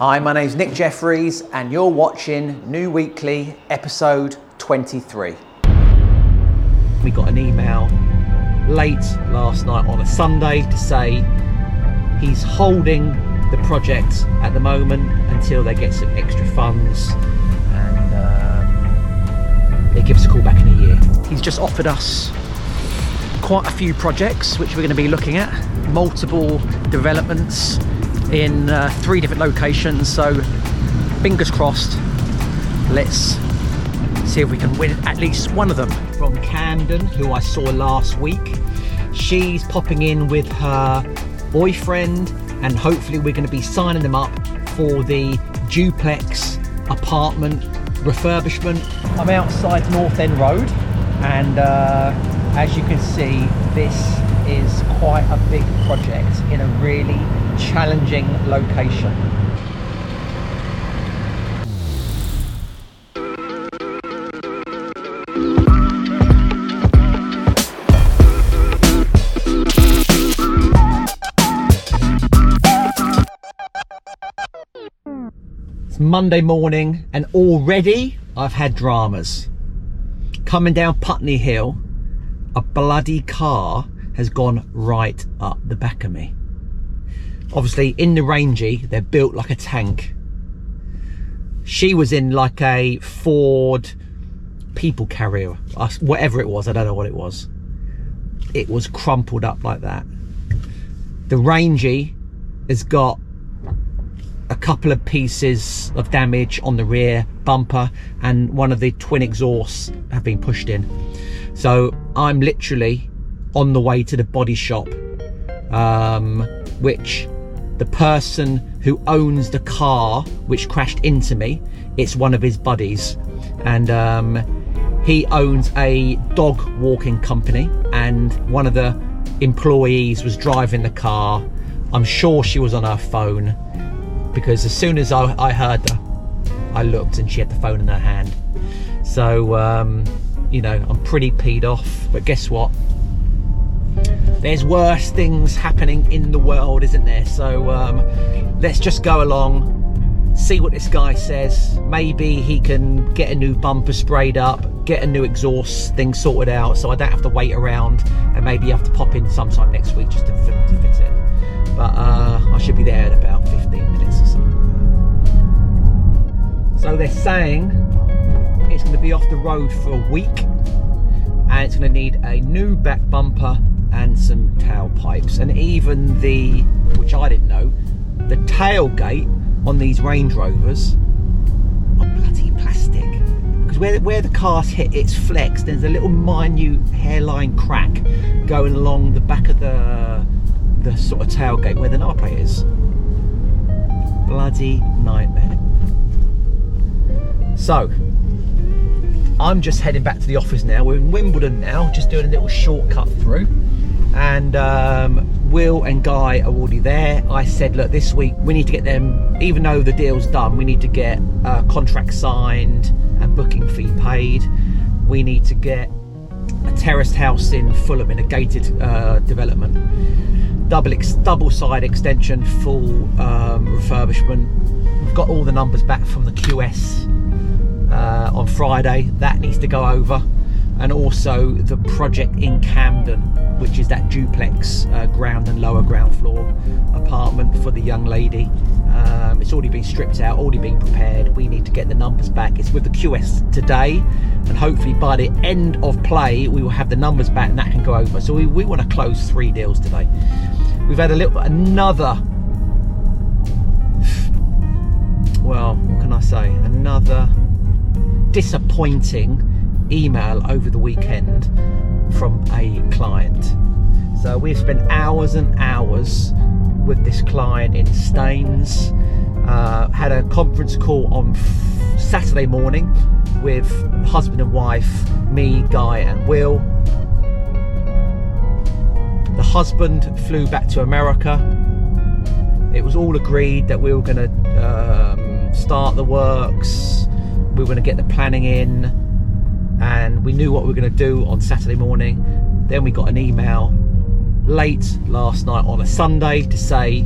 Hi, my name's Nick Jeffries, and you're watching New Weekly, episode 23. We got an email late last night on a Sunday to say he's holding the project at the moment until they get some extra funds and um, they give us a call back in a year. He's just offered us quite a few projects which we're going to be looking at, multiple developments in uh, three different locations. So, fingers crossed, let's see if we can win at least one of them. From Camden, who I saw last week, she's popping in with her boyfriend, and hopefully, we're going to be signing them up for the duplex apartment refurbishment. I'm outside North End Road, and uh, as you can see, this is quite a big project in a really challenging location. It's Monday morning, and already I've had dramas. Coming down Putney Hill, a bloody car has gone right up the back of me. Obviously, in the Rangy, they're built like a tank. She was in like a Ford people carrier, whatever it was, I don't know what it was. It was crumpled up like that. The Rangy has got a couple of pieces of damage on the rear bumper and one of the twin exhausts have been pushed in. So I'm literally on the way to the body shop, um, which the person who owns the car which crashed into me, it's one of his buddies. And um, he owns a dog walking company and one of the employees was driving the car. I'm sure she was on her phone because as soon as I, I heard her, I looked and she had the phone in her hand. So, um, you know, I'm pretty peed off. But guess what? There's worse things happening in the world, isn't there? So um, let's just go along, see what this guy says. Maybe he can get a new bumper sprayed up, get a new exhaust thing sorted out so I don't have to wait around and maybe have to pop in sometime next week just to, to fit it. But uh, I should be there in about 15 minutes or something So they're saying it's going to be off the road for a week and it's going to need a new back bumper and some tailpipes and even the, which I didn't know, the tailgate on these Range Rovers are bloody plastic because where, where the cars hit it's flexed there's a little minute hairline crack going along the back of the the sort of tailgate where the number is. Bloody nightmare. So, I'm just heading back to the office now. We're in Wimbledon now, just doing a little shortcut through. And um, Will and Guy are already there. I said, look, this week we need to get them, even though the deal's done, we need to get a contract signed and booking fee paid. We need to get a terraced house in Fulham in a gated uh, development double ex- double side extension, full um, refurbishment. We've got all the numbers back from the QS uh, on Friday. That needs to go over, and also the project in Camden, which is that duplex uh, ground and lower ground floor apartment for the young lady. Um, it's already been stripped out, already been prepared. We need to get the numbers back. It's with the QS today, and hopefully by the end of play, we will have the numbers back and that can go over. So we, we want to close three deals today. We've had a little another well, what can I say? Another disappointing email over the weekend from a client. So we've spent hours and hours with this client in Staines. Uh, had a conference call on f- Saturday morning with husband and wife, me, Guy, and Will. The husband flew back to America. It was all agreed that we were going to um, start the works, we were going to get the planning in, and we knew what we were going to do on Saturday morning. Then we got an email late last night on a Sunday to say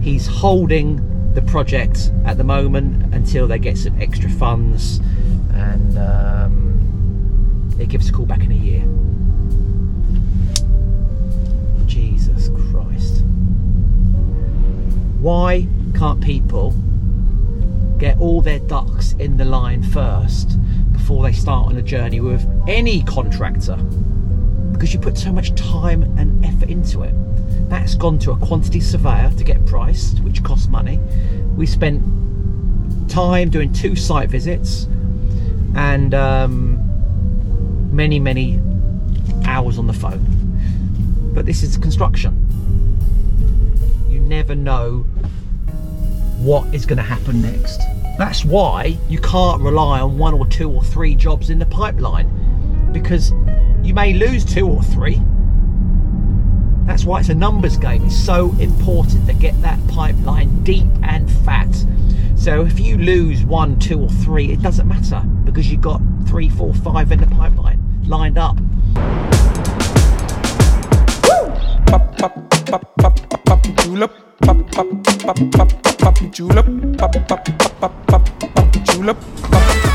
he's holding the project at the moment until they get some extra funds, and um, they give us a call back in a year. Jesus Christ! Why can't people get all their ducks in the line first before they start on a journey with any contractor? Because you put so much time and effort into it. That's gone to a quantity surveyor to get priced, which costs money. We spent time doing two site visits and um, many, many hours on the phone. But this is construction. You never know what is going to happen next. That's why you can't rely on one or two or three jobs in the pipeline because you may lose two or three. That's why it's a numbers game. It's so important to get that pipeline deep and fat. So if you lose one, two, or three, it doesn't matter because you've got three, four, five in the pipeline lined up. pop pop pop pop pop pop julep pop pop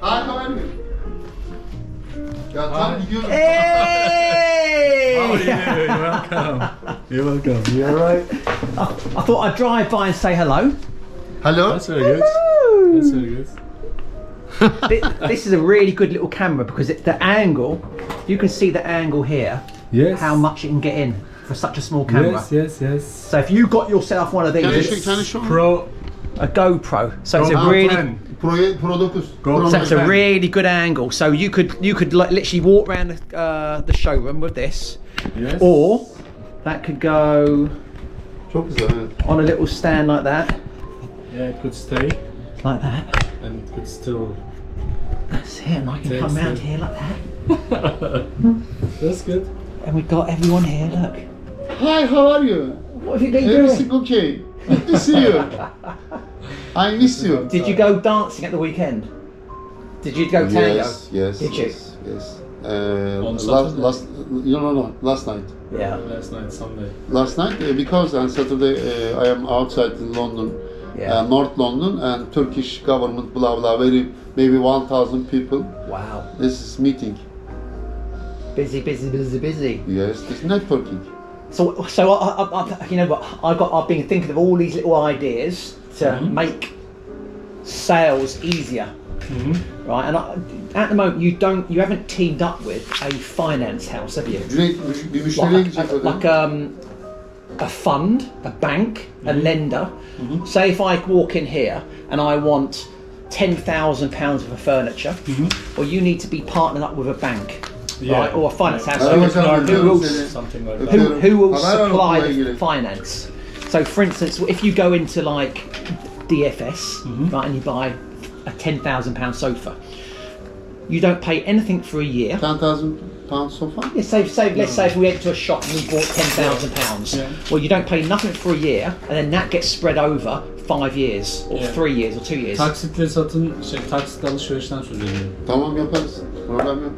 Hi, how are you? Ya tam gidiyorum. Hey! How are you? You're welcome. You're welcome. You alright? I, I thought I'd drive by and say hello. Hello. That's very good. That's very good. Thi- this is a really good little camera because it, the angle, you can see the angle here, Yes. how much it can get in for such a small camera. Yes, yes, yes. So if you got yourself one of these, Can you show, can you show? Pro. a GoPro. So it's a really plan. Pro, Pro 9. Go. Pro so it's a 9. really good angle. So you could you could like literally walk around the, uh, the showroom with this, Yes. or that could go Çok güzel evet. on a little stand like that, Yeah, it could stay like that. and it could still. That's it, and I can Yes, come round yes. here like that. That's good. And we've got everyone here. Look, Hi, how are you? what have you been doing? Everything okay? Good to see you. I miss you. Did you go dancing at the weekend? Did you go tango? Yes, yes, Did you? yes, yes. Uh, On last, Saturday? last, no, no, no, last night. Yeah. Last night, Sunday. Last night, uh, because on Saturday uh, I am outside in London, Yeah. uh, North London, and Turkish government, blah blah, very maybe 1,000 people. Wow. This is meeting. Busy, busy, busy, busy. Yes, this networking. So, so I, I, I, you know what? I got. I've been thinking of all these little ideas to Mm-hmm. make sales easier, Mm-hmm. right? And I, at the moment, you don't. You haven't teamed up with a finance house, have you? Cüneyt bir müşteriye Like, gidecek like um, a fund, a bank, a Mm-hmm. lender. Say if I walk in here and I want ten thousand pounds worth of furniture, well, you need to be partnered up with a bank, Mm-hmm. Yeah. right, or a finance house. Evet, who- who öpüyorum will. Something like who, who will supply the finance. So, for instance, if you go into like DFS, right, and you buy a ten thousand pound sofa, you don't pay anything for a year. 10,000 pounds so far? Let's say, say let's say if we went to a shop and we bought ten thousand pounds. Well, you don't pay nothing for a year, and then that gets spread over five years, or Yeah. three years, or two years. Taksitle satın, şey, taksit alışverişten söz ediyorum. Tamam yaparız. Problem yok.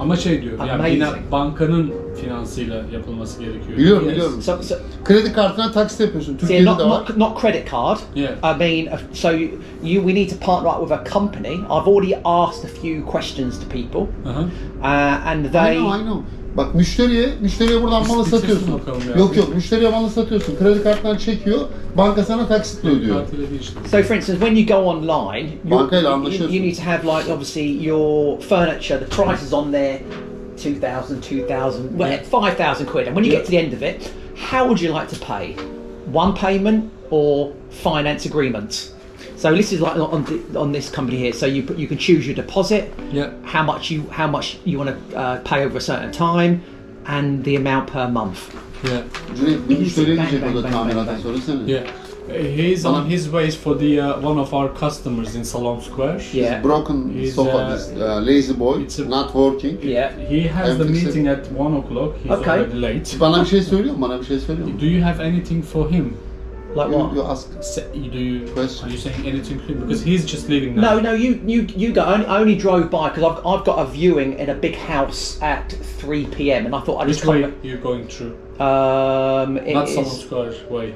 Ama şey diyor, yani Amazing. yine bankanın finansıyla yapılması gerekiyor. Biliyorum Yes. biliyorum. So, so Kredi kartına taksit yapıyorsun. See, Türkiye'de not, de var. not, not credit card. Yeah. I mean, uh, so you, we need to partner up with a company. I've already asked a few questions to people, Aha. uh, and I they. know, I know. Bak müşteriye, müşteriye buradan malı satıyorsun. Yok yok, müşteriye malı satıyorsun. Kredi kartından çekiyor, banka sana taksitle ödüyor. Kartıyla değil işte. So, for instance, when you go online, you're- Bankayla you, anlaşıyorsun. you need to have like obviously your furniture. The price is on there, 2,000, 2,000, well, 5,000 quid. And when you Yeah. get to the end of it, how would you like to pay? One payment or finance agreement? So this is like on the, on this company here. So you you can choose your deposit, Yeah. how much you how much you want to uh, pay over a certain time, and the amount per month. Yeah. Cüneyt bir müşteriye Bang, o da bang, tamirata bang, bang. söylesene. Yeah. He's on his ways for the uh, one of our customers in Salon Square. Yeah. Broken He's, sofa, uh, this uh, La-Z-Boy, it's a- not working. Yeah. He has the I'm fixing- meeting at one o'clock. He's Okay. already late. Bana bir şey söylüyor mu? Bana bir şey söylüyor mu? Do you have anything for him? Like you, what? you ask. Say- Do you Question. are you saying anything? Because he's just leaving now. No, no, you you you go. I only, I only drove by because I've, I've got a viewing in a big house at 3 p.m. and I thought I'd Which just come. way you going through? Um, it Not is- Salon Square way.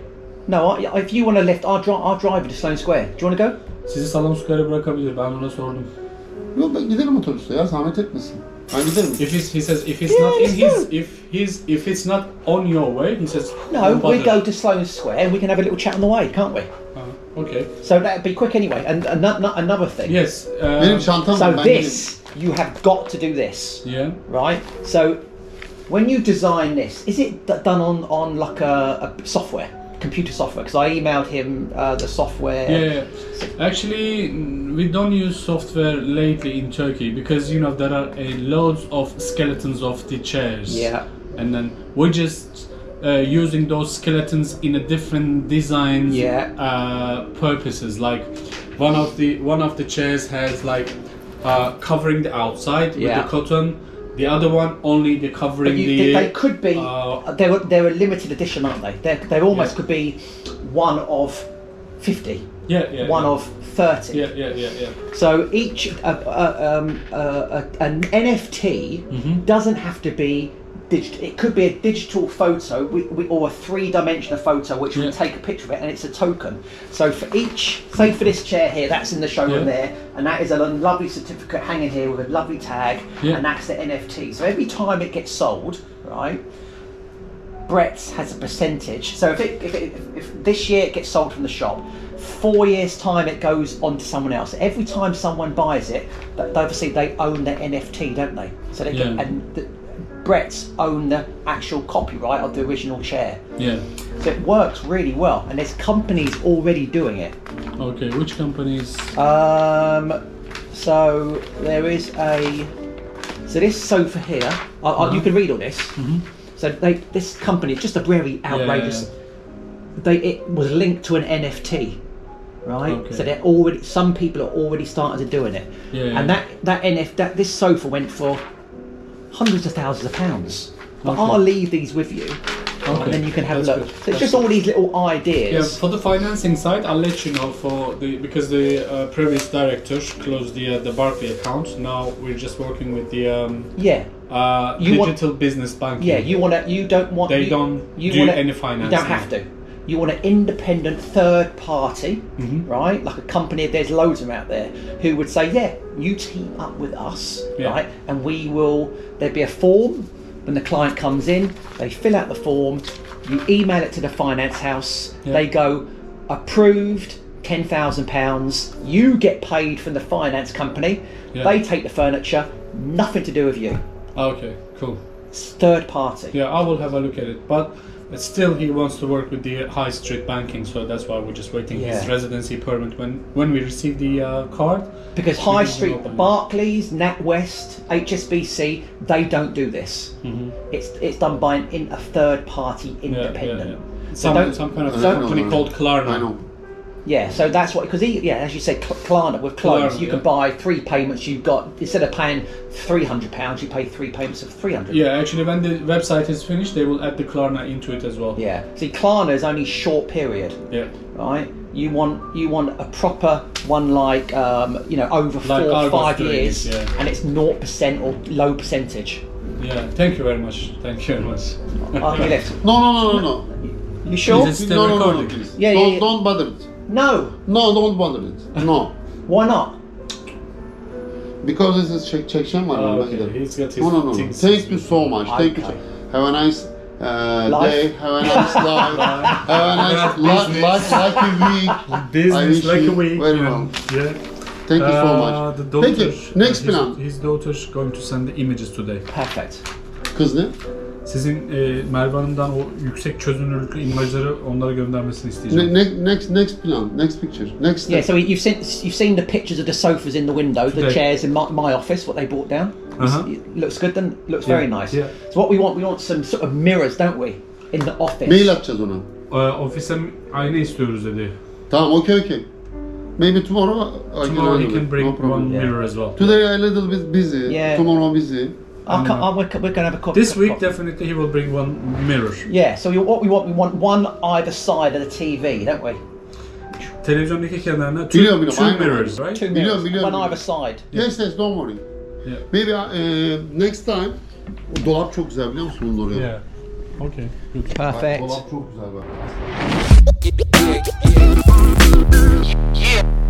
No, I, if you want to lift, I'll, dri- I'll drive you to Sloane Square. Do you want to go? Sizi Salon Square'a bırakabilir. Ben ona sordum. Yok ben gidelim otobüste ya zahmet etmesin. Ben giderim. If he's, he says if it's not in his if he's if it's not on your way, he says No, "Don't we bother." go to Sloane Square and we can have a little chat on the way, can't we? Uh, okay. So that'd be quick anyway. And another, another thing. Yes. Uh, So this, you have got to do this, Yeah. right? So when you design this, is it done on on like a, a software, computer software? Because I emailed him uh, the software. Yeah, yeah. Actually, we don't use software lately in Turkey because you know there are uh, loads of skeletons of the chairs. Yeah. And then we're just uh, using those skeletons in a different designs. Yeah. Uh, purposes like one of the one of the chairs has like uh, covering the outside Yeah. with the cotton. The other one only the covering you, the. they could be. uh, they're they're a limited edition, aren't they? They they almost Yeah. could be one of fifty, yeah, yeah. one yeah. of thirty. Yeah, yeah, yeah, yeah. So each uh, uh, um, uh, uh, an NFT Mm-hmm. doesn't have to be digital. It could be a digital photo we, we, or a three-dimensional photo, which Yeah. will take a picture of it, and it's a token. So for each, say for this chair here, that's in the showroom Yeah. there, and that is a lovely certificate hanging here with a lovely tag, Yeah. and that's the NFT. So every time it gets sold, right? Brett's has a percentage. So if it, if, it, if this year it gets sold from the shop, four years time it goes on to someone else. Every time someone buys it, obviously they own the NFT, don't they? So they get, and the, Brett's own the actual copyright of the original chair. Yeah. So it works really well, and there's companies already doing it. Okay. Which companies? Um, so there is a. So this sofa here, I, I, you can read all this. So they, this company, just a very outrageous. Yeah. They it was linked to an NFT, right? Okay. So they're already some people are already starting to doing it, Yeah, yeah. and that that NF that this sofa went for hundreds of thousands of pounds. But Okay. I'll leave these with you, Okay, and then you can have that's a look. good, So it's that's just good. all these little ideas. Yeah, for the financing side, I'll let you know for the because the uh, previous director closed the uh, the Barclay account. Now we're just working with the um, Yeah, uh, You want- digital business banking. Yeah, you want to. You don't want. They you, don't you do wanna, any You don't have to. You want an independent third party, Mm-hmm. right? Like a company. There's loads of them out there who would say, "Yeah, you team up with us, Yeah. right? And we will." There'd be a form. When the client comes in, they fill out the form. You email it to the finance house. Yeah. They go approved. Ten thousand pounds. You get paid from the finance company. Yeah. They take the furniture. Nothing to do with you. Okay, cool. It's third party. Yeah, I will have a look at it. But still, he wants to work with the high street banking, so that's why we're just waiting his residency permit when when we receive the uh, card. Because High can Street, open. Barclays, NatWest, HSBC, they don't do this. It's it's done by an, in, a third party Mm-hmm. Yeah, independent. yeah, yeah. Some, don't- some kind of I know, company called Klarna. I know. Yeah, so that's what because yeah, as you said, Cl- Klarna with clothes, Klarna, you can buy three payments. You've got instead of paying three hundred pounds, you pay three payments of three hundred. Yeah, actually, when the website is finished, they will add the Klarna into it as well. Yeah. See, Klarna is only short period, Yeah. right? You want you want a proper one like um, you know over Like four or five doing years, yeah. and it's naught percent or low percentage. Yeah. Thank you very much. Thank you very much. I'll be left. No, no, no, no, no. You sure? Is it still no, no, no, no, recording? please. Yeah, yeah, don't, yeah. don't bother it. No. No, don't bother it. No. Why not? Because this is check çekeceğim var. Ah, ben okay. giderim. He's got his No, no, no, things. Thank you so much. Thank you. Have a nice uh, Life. day. Have a nice life. Have a nice li- life, like a week. I Business wish like you a week. very yeah. well. Yeah. Thank you so Uh, much. the daughter, Peki, next his, plan. His daughter going to send the images today. Perfect. Kız ne? Sizin e, Merve Hanım'dan o yüksek çözünürlüklü imajları onlara göndermesini Ne- isteyeceğim. ne- next, next plan. Next picture. Next step. Yeah, so you've seen you've seen the pictures of the sofas in the window, the Today. chairs in my, my office, what they brought down. Uh-huh. It looks good, then looks Yeah, very nice. yeah. So what we want, we want some sort of mirrors, don't we, in the office? Mail atacağız ona. E, ofise ayna istiyoruz dedi. Tamam, okay, okay. Maybe tomorrow I Tomorrow can it. bring no problem. one mirror as well. Today I a little bit busy. Yeah. Tomorrow busy. I'll co- I'll- we're, we're going to have a coffee. This week, definitely, he will bring one mirror. Yeah, so you, what we want, we want one either side of the TV, don't we? Televizyonun iki kenarına two, Biliyorum, biliyorum, two aynen. mirrors, right? Two mirrors, biliyorum, one biliyorum. either side. Yes yes don't worry. Yeah. Maybe uh, next time o dolap çok güzel biliyor musun bunun oraya? Yeah. Okay. Good. Bak, Perfect. Dolap çok güzel bak. Wondering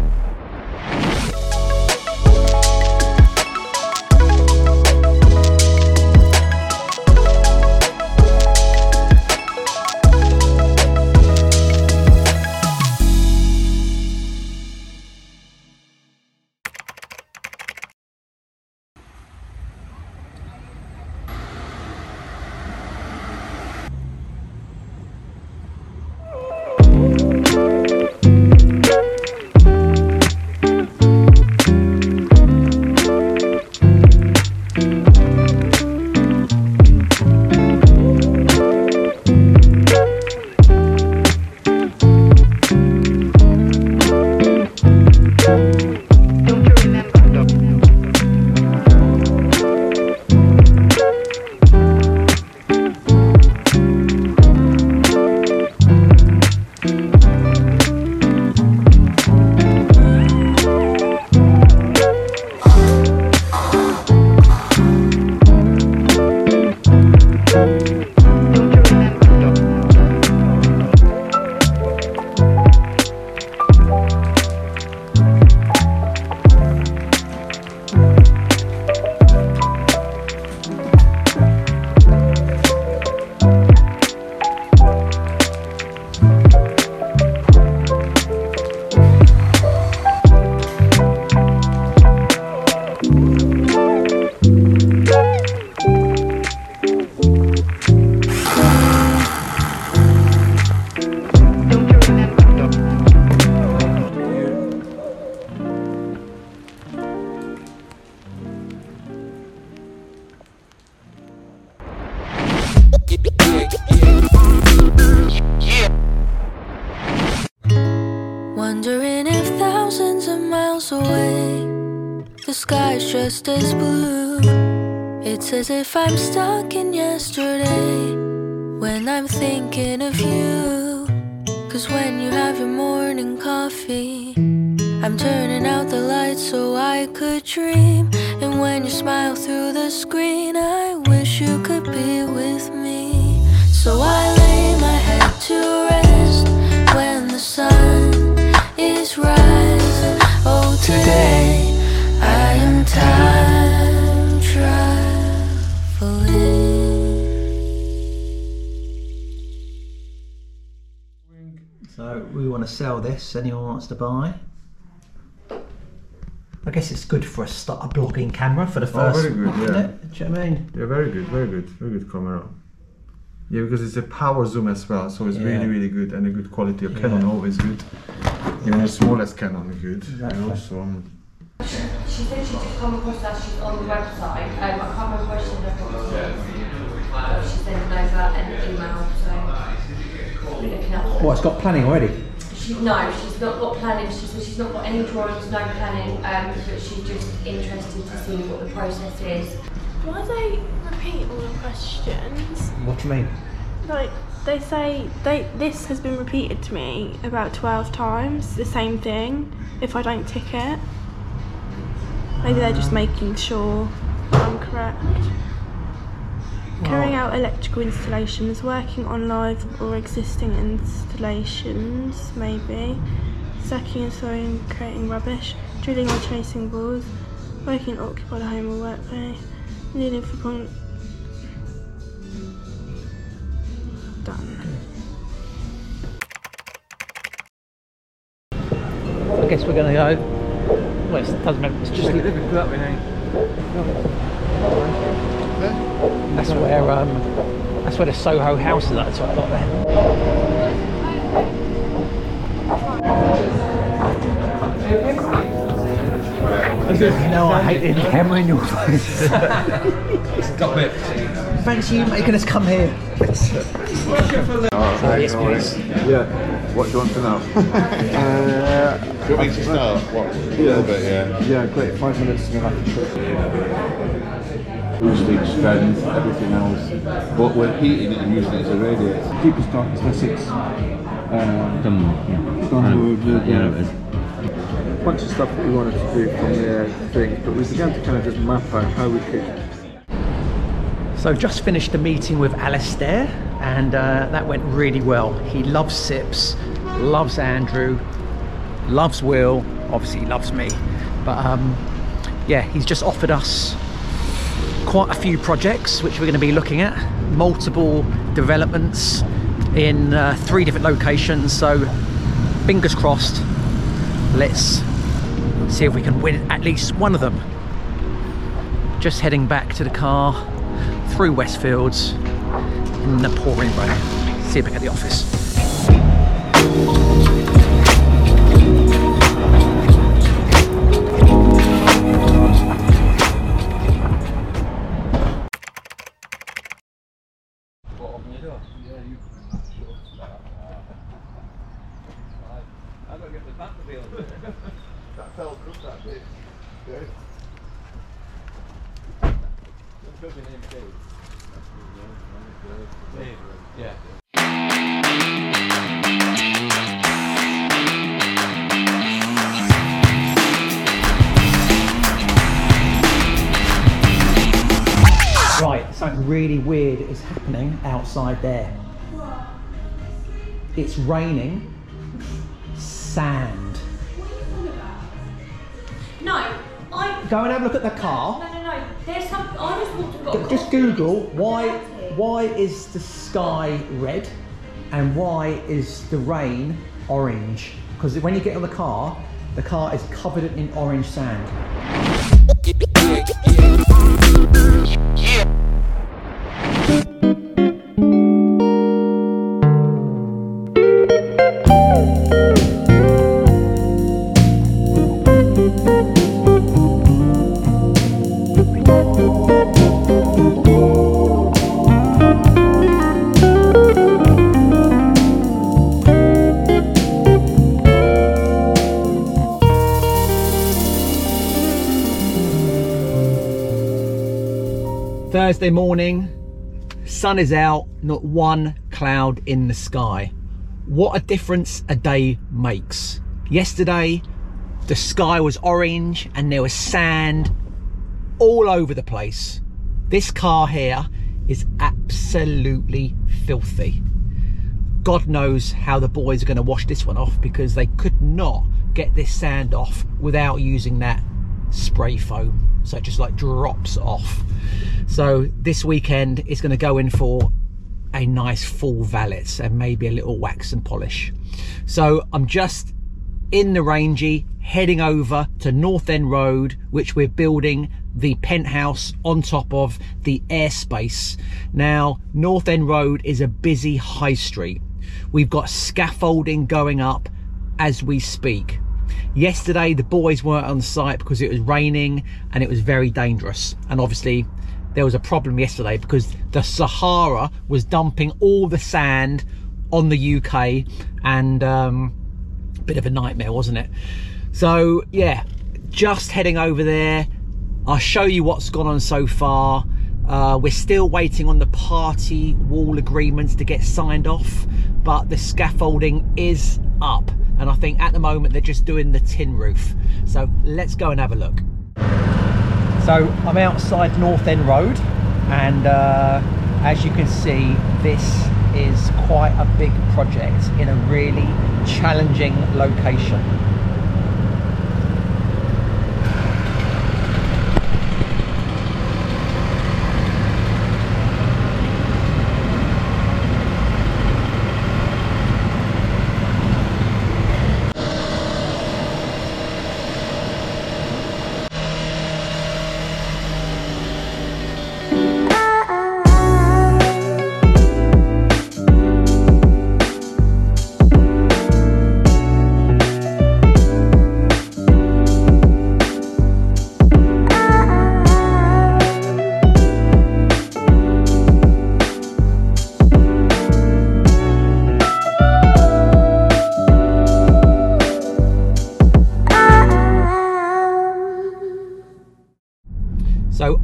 to. Anyone wants to buy? I guess it's good for a start a blogging camera for the first. Oh, very good, isn't yeah. Do you know what I mean? Yeah, very good, very good, very good camera. Yeah, because it's a power zoom as well, so it's really, Yeah. really good and a good quality. Of Yeah. Canon always good. Even the smallest Canon is good. Exactly. You know, so um, She said she just come across that she's on the website. Um, I can't remember where she said but she sent over an email, so we're looking up. What? It's got planning already. She, no, she's not got planning. She said she's not got any drawings, no planning, um, but she's just interested to see what the process is. Why do they repeat all the questions? What do you mean? Like they say they this has been repeated to me about twelve times, the same thing, if I don't tick it. Maybe they're just making sure I'm correct. Carrying out electrical installations, working on live or existing installations, maybe. Sacking and sewing, creating rubbish, drilling or chasing balls, working occupied home or workplace, needing for con- done. I guess we're going to go. Well, it doesn't matter. It's just that's where um, that's where the Soho House is at the top there. No, I hate the camera in your face. Stop it. Fancy you making us come here? yes, please. yeah. What do you want to know? uh, Do you want me to start? What? A little bit, yeah. yeah, great. Five minutes and then I can trip. Acoustic, strength, everything else. But we're heating it and using it as a radiator. Deepest, darkest Essex. Um, Dunwood, yeah. Dunwood, Um, yeah. yeah, it is. bunch of stuff that we wanted to do from the uh, thing, but we began to kind of just map out how we could So just finished the meeting with Alistair and uh, that went really well. He loves Sips, loves Andrew, loves Will, obviously he loves me. But um, yeah, he's just offered us quite a few projects which we're going to be looking at. Multiple developments in uh, three different locations. So fingers crossed, let's see if we can win at least one of them. Just heading back to the car through Westfields in the pouring rain. See you back at the office. It's raining sand. No, I. Go and have a look at the car. No, no, no. There's some. I just walked and got. a Just coffee. Google why why is the sky red and why is the rain orange? Because when you get on the car, the car is covered in orange sand. Thursday morning, sun is out, not one cloud in the sky. What a difference a day makes. Yesterday, the sky was orange and there was sand all over the place. This car here is absolutely filthy. God knows how the boys are going to wash this one off because they could not get this sand off without using that spray foam. So it just like drops off. So this weekend is going to go in for a nice full valet and maybe a little wax and polish. So I'm just in the Rangy heading over to North End Road, which we're building the penthouse on top of the airspace. Now, North End Road is a busy high street. We've got scaffolding going up as we speak. Yesterday, the boys weren't on site because it was raining and it was very dangerous. And obviously, there was a problem yesterday because the Sahara was dumping all the sand on the UK and um, bit of a nightmare, wasn't it? So yeah, just heading over there. I'll show you what's gone on so far. Uh, we're still waiting on the party wall agreements to get signed off, but the scaffolding is up. And I think at the moment they're just doing the tin roof. So let's go and have a look. So I'm outside North End Road, and uh, as you can see, this is quite a big project in a really challenging location.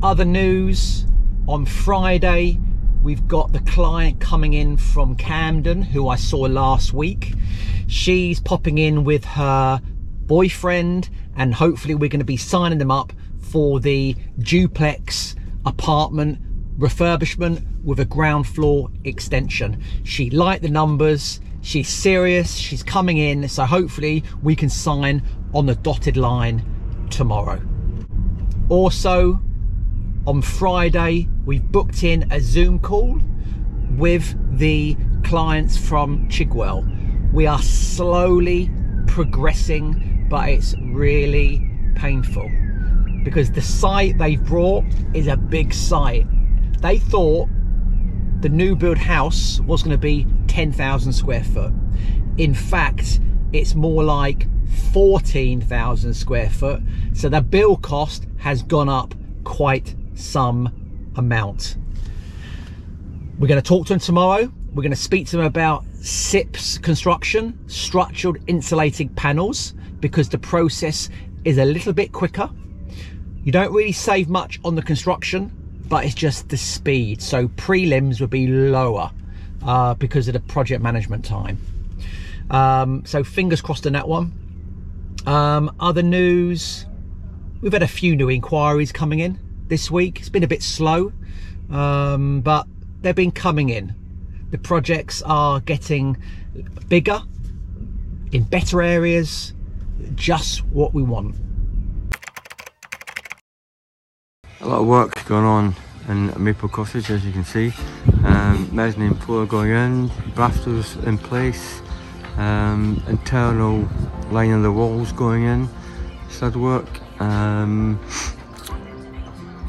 Other news on Friday, we've got the client coming in from Camden, who I saw last week. She's popping in with her boyfriend, and hopefully, we're going to be signing them up for the duplex apartment refurbishment with a ground floor extension. She liked the numbers, she's serious, she's coming in, so hopefully, we can sign on the dotted line tomorrow. Also, on Friday, we've booked in a Zoom call with the clients from Chigwell. We are slowly progressing, but it's really painful because the site they've brought is a big site. They thought the new build house was going to be 10,000 square foot. In fact, it's more like 14,000 square foot. So the bill cost has gone up quite some amount. We're going to talk to them tomorrow. We're going to speak to them about SIPS construction, structured insulated panels, because the process is a little bit quicker. You don't really save much on the construction, but it's just the speed. So prelims would be lower uh, because of the project management time. Um, so fingers crossed on that one. Um, other news, we've had a few new inquiries coming in this week. It's been a bit slow, um, but they've been coming in. The projects are getting bigger, in better areas, just what we want. A lot of work going on in Maple Cottage, as you can see. Um, mezzanine floor going in, rafters in place, um, internal line of the walls going in, stud work. Um,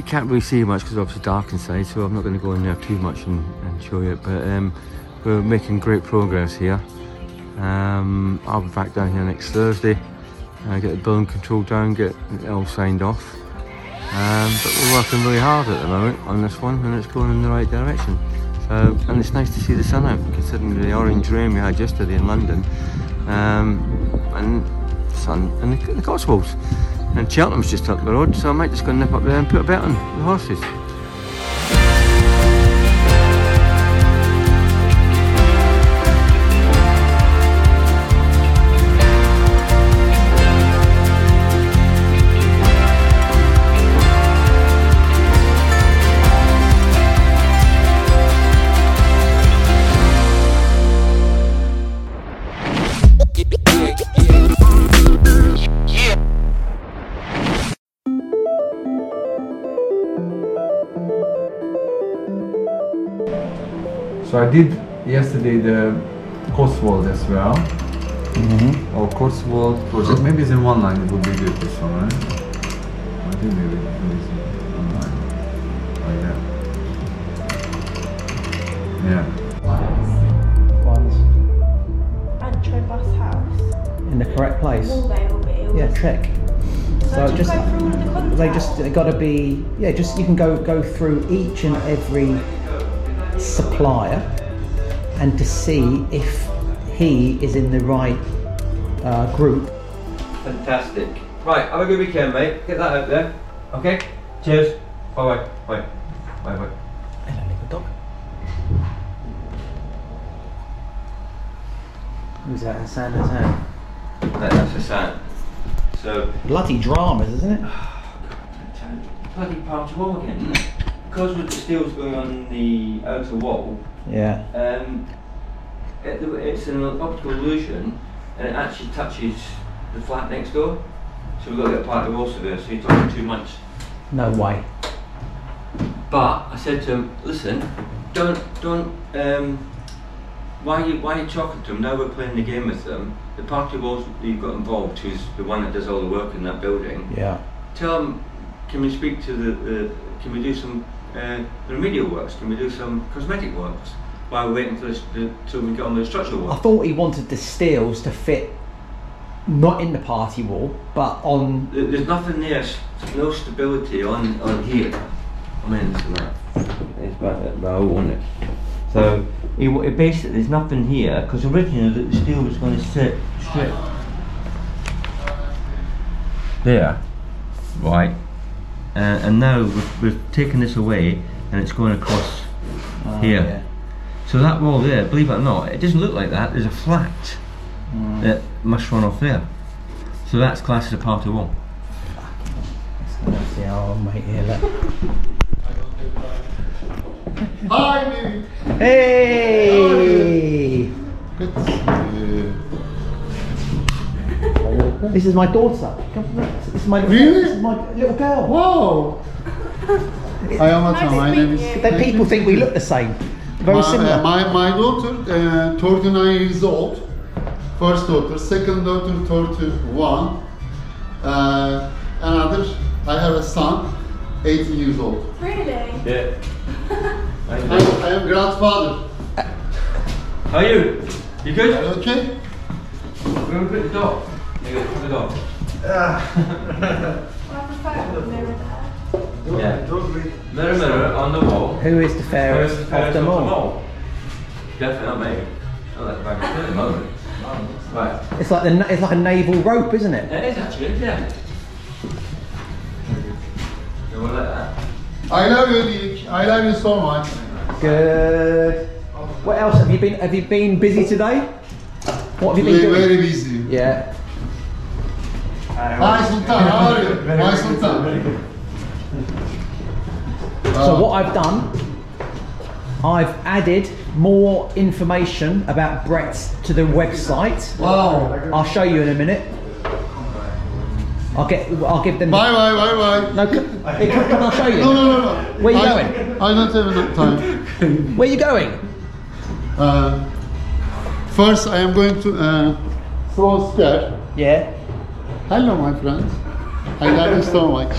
can't really see much because obviously dark inside, so I'm not going to go in there too much and, and show you. But um, we're making great progress here. Um, I'll be back down here next Thursday. Uh, get the building control down, get it all signed off. Um, but we're working really hard at the moment on this one and it's going in the right direction. So, and it's nice to see the sun out considering the orange rain we had yesterday in London. Um, and sun in the, the Cotswolds. And Cheltenham's just up the road, so I might just go nip up there and put a bet on the horses. Did yesterday the Cotswold as well. Mm-hmm. Or Cotswold project. Maybe it's in one line. It would be good this one, right? I think maybe maybe it's in one line. Like that. Yeah. One's Antro bus house. in the correct place. Will they all be? Or Yeah, check. So I just go through all of the they just they got to be yeah. Just you can go go through each and every supplier and to see if he is in the right uh, group. Fantastic. Right, have a good weekend, mate. Get that out there. Okay? Cheers. Bye bye. Bye. Bye bye. Hello, little dog. Who's that? Hassan Hassan. That, that's the sound. So, Bloody dramas, isn't it? bloody part wall again, isn't it? Because with the steel's going on the outer wall, Yeah. um, it, it's an optical illusion and it actually touches the flat next door. So we've got to get a part of the wall surveyor, so you're talking two months. No way. But I said to him, listen, don't, don't, um, why are you, why are you talking to them? Now we're playing the game with them. The party walls that you've got involved, who's the one that does all the work in that building, Yeah. tell them, can we speak to the, the can we do some uh, the remedial works? Can we do some cosmetic works while we're waiting for this, the, till we get on the structural work? I thought he wanted the steels to fit not in the party wall, but on. There's nothing there, no stability on, on here. I mean, it's like, it's about that row, isn't it? So, it, it basically, there's nothing here, because originally the steel was going to sit straight there, right? Uh, and now we've, we've taken this away, and it's going across Oh, here. yeah. So that wall there, believe it or not, it doesn't look like that. There's a flat Mm. that must run off there. So that's classed as a part of wall. Let's see our old mate here. Hi, baby. Hey! Good. This is my daughter. This is my Really? This is my little girl. Wow. I am Atan. My name is. Then people think we look the same. Very my, similar. uh, my, my daughter, uh, 39 years old. First daughter. Second daughter, 31. Uh, another, I have a son, 18 years old. Really? Yeah. I, I am grandfather. How are you? You good? Okay. We're going to put dog. Yeah, put the dog. I prefer the mirror. Yeah. Mirror, mirror on the wall. Who is the fairest, Who's the fairest of them all? Definitely not me. Not like the bag of at the moment. Right. It's like the it's like a naval rope, isn't it? It is actually, yeah. You want like that? I love you, Dick. I love you so much. Good. What else have you been? Have you been busy today? What have you been Very, doing? very busy. Yeah. Hi, Sultan. How are you? Hi, Sultan. So what I've done, I've added more information about Brett to the website. Wow. I'll show you in a minute. I'll get. I'll give them. Bye, bye, bye, bye. No, come, hey, come, come, I'll show you. No, no, no, no. Where you I, going? I don't have enough time. Where you going? Uh, first, I am going to uh, throw square. Yeah. Hello, my friends. I love you so much.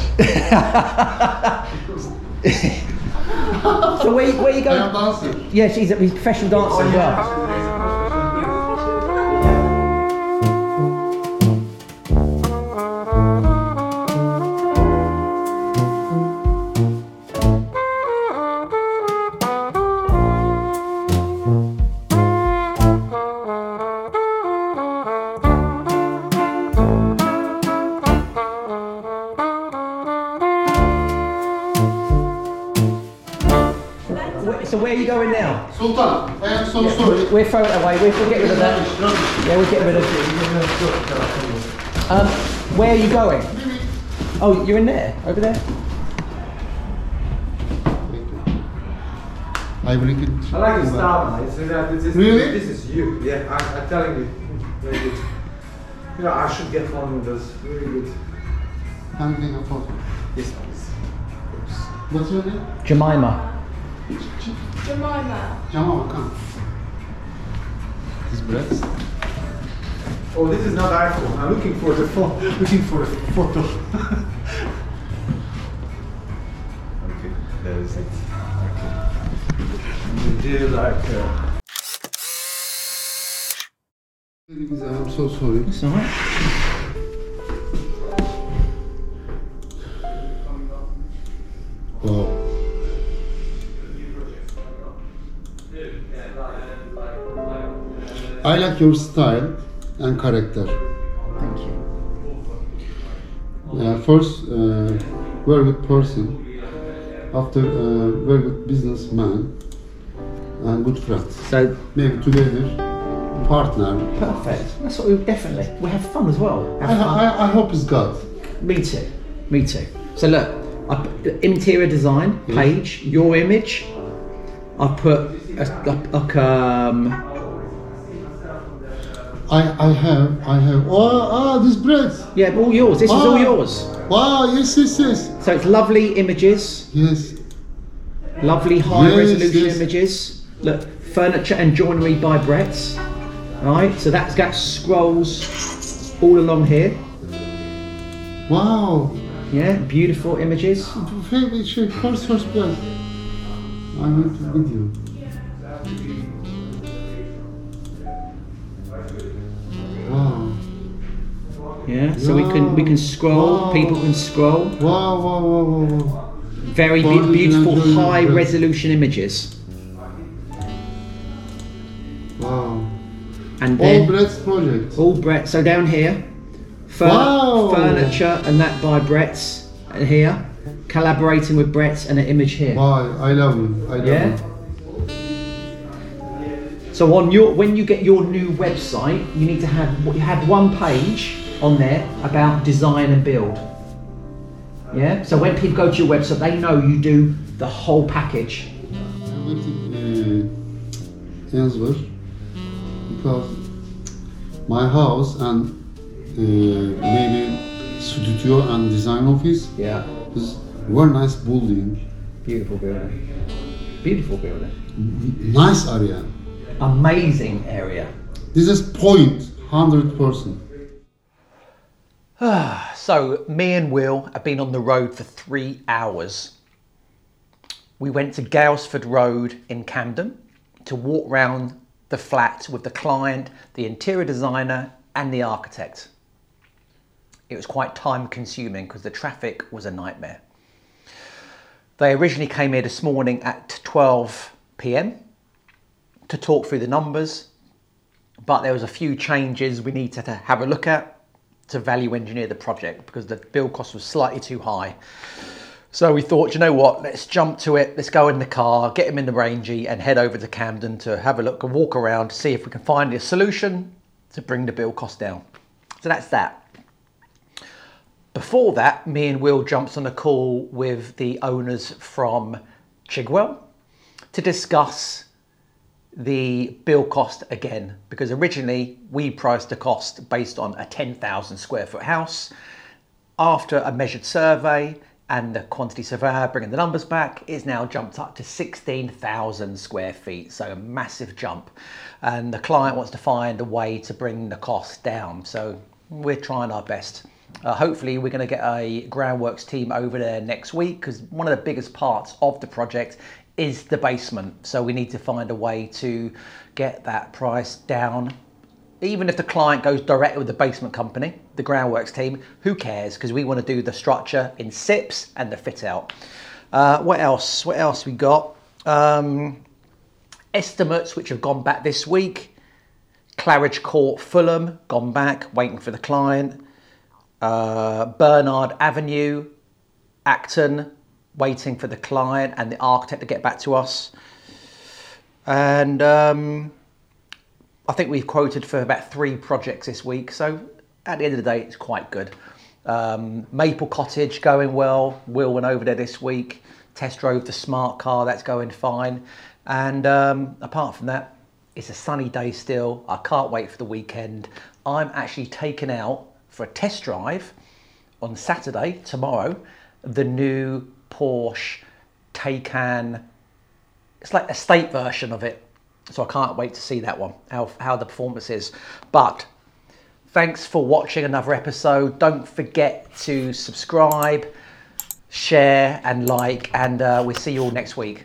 So where, where you I am going? dancer. Yeah, she's a he's a professional dancer as well. Oh, So where are you going now? Sultan, I am so sorry. We're throwing it away. We'll, we'll get rid of that. Yeah, we'll get rid of it. Um, where are you going? Oh, you're in there, over there. I will get I like the style, man. It's, uh, this, is, Really? this is you. Yeah, I, I'm telling you. Very good. You know, I should get one of those. Really good. I'm taking a photo. Yes, please. What's your name? Jemima. Jemima. Jamal, come. This is breath. Oh, this is not iPhone. I'm looking for the phone. Looking for a photo. okay, there is it. Okay. You like. Uh, I'm so sorry. It's alright. I like your style and character. Thank you. Uh, first, uh, very good person. After, uh, very good businessman and good friend. So Maybe together, partner. perfect. That's what we definitely. We have fun as well. I, fun. I, I hope it's God. Me too. Me too. So look, I put interior design page, your image. I put a, a, like um. I, I have, I have. Oh, ah, this bread. Yeah, all yours. This is all yours. Wow, yes, yes, yes. So it's lovely images, Yes. lovely high Yes, resolution yes. images. Look, furniture and joinery by Brett. Right, so that's got scrolls all along here. Wow. Yeah, beautiful images. Favorite şey, first, first bread. I went Yeah, so we can we can scroll. Wow. People can scroll. Wow, wow, wow, wow, wow. Very be- beautiful, high resolution images. Wow. And All then Brett's project. all Brett. So down here, fur- Wow. furniture and that by Brett's and here, collaborating with Brett and an image here. Bye. I love you. I love Yeah? you. So on your when you get your new website, you need to have you have one page on there about design and build. Yeah. So when people go to your website, they know you do the whole package. Everything uh, answer because my house and uh, maybe studio and design office Yeah. is very nice building. Beautiful building. Beautiful building. Nice area. Amazing area. This is point hundred percent. So, me and Will have been on the road for three hours. We went to Galesford Road in Camden to walk round the flat with the client, the interior designer, and the architect. It was quite time consuming because the traffic was a nightmare. They originally came here this morning at 12 pm to talk through the numbers, but there was a few changes we needed to have a look at to value engineer the project because the build cost was slightly too high. So we thought, you know what, let's jump to it. Let's go in the car, get him in the Rangy, and head over to Camden to have a look and walk around to see if we can find a solution to bring the build cost down. So that's that. Before that, me and Will jumps on a call with the owners from Chigwell to discuss the bill cost again because originally we priced the cost based on a 10,000 square foot house. After a measured survey and the quantity surveyor bringing the numbers back, it's now jumped up to 16,000 square feet, so a massive jump. And the client wants to find a way to bring the cost down, so we're trying our best. Uh, hopefully, we're going to get a groundworks team over there next week because one of the biggest parts of the project is the basement. So we need to find a way to get that price down. Even if the client goes direct with the basement company, the groundworks team, who cares? Because we want to do the structure in SIPs and the fit out. Uh, what else? What else we got? Um, estimates which have gone back this week. Claridge Court, Fulham, gone back, waiting for the client. Uh, Bernard Avenue, Acton, waiting for the client and the architect to get back to us. And um, I think we've quoted for about three projects this week. So at the end of the day, it's quite good. Um, Maple Cottage going well. Will went over there this week. Test drove the smart car. That's going fine. And um, apart from that, it's a sunny day still. I can't wait for the weekend. I'm actually taken out for a test drive on Saturday, tomorrow, the new Porsche Taycan. It's like a state version of it. So I can't wait to see that one, how, how the performance is. But thanks for watching another episode. Don't forget to subscribe, share, and like, and uh, we'll see you all next week.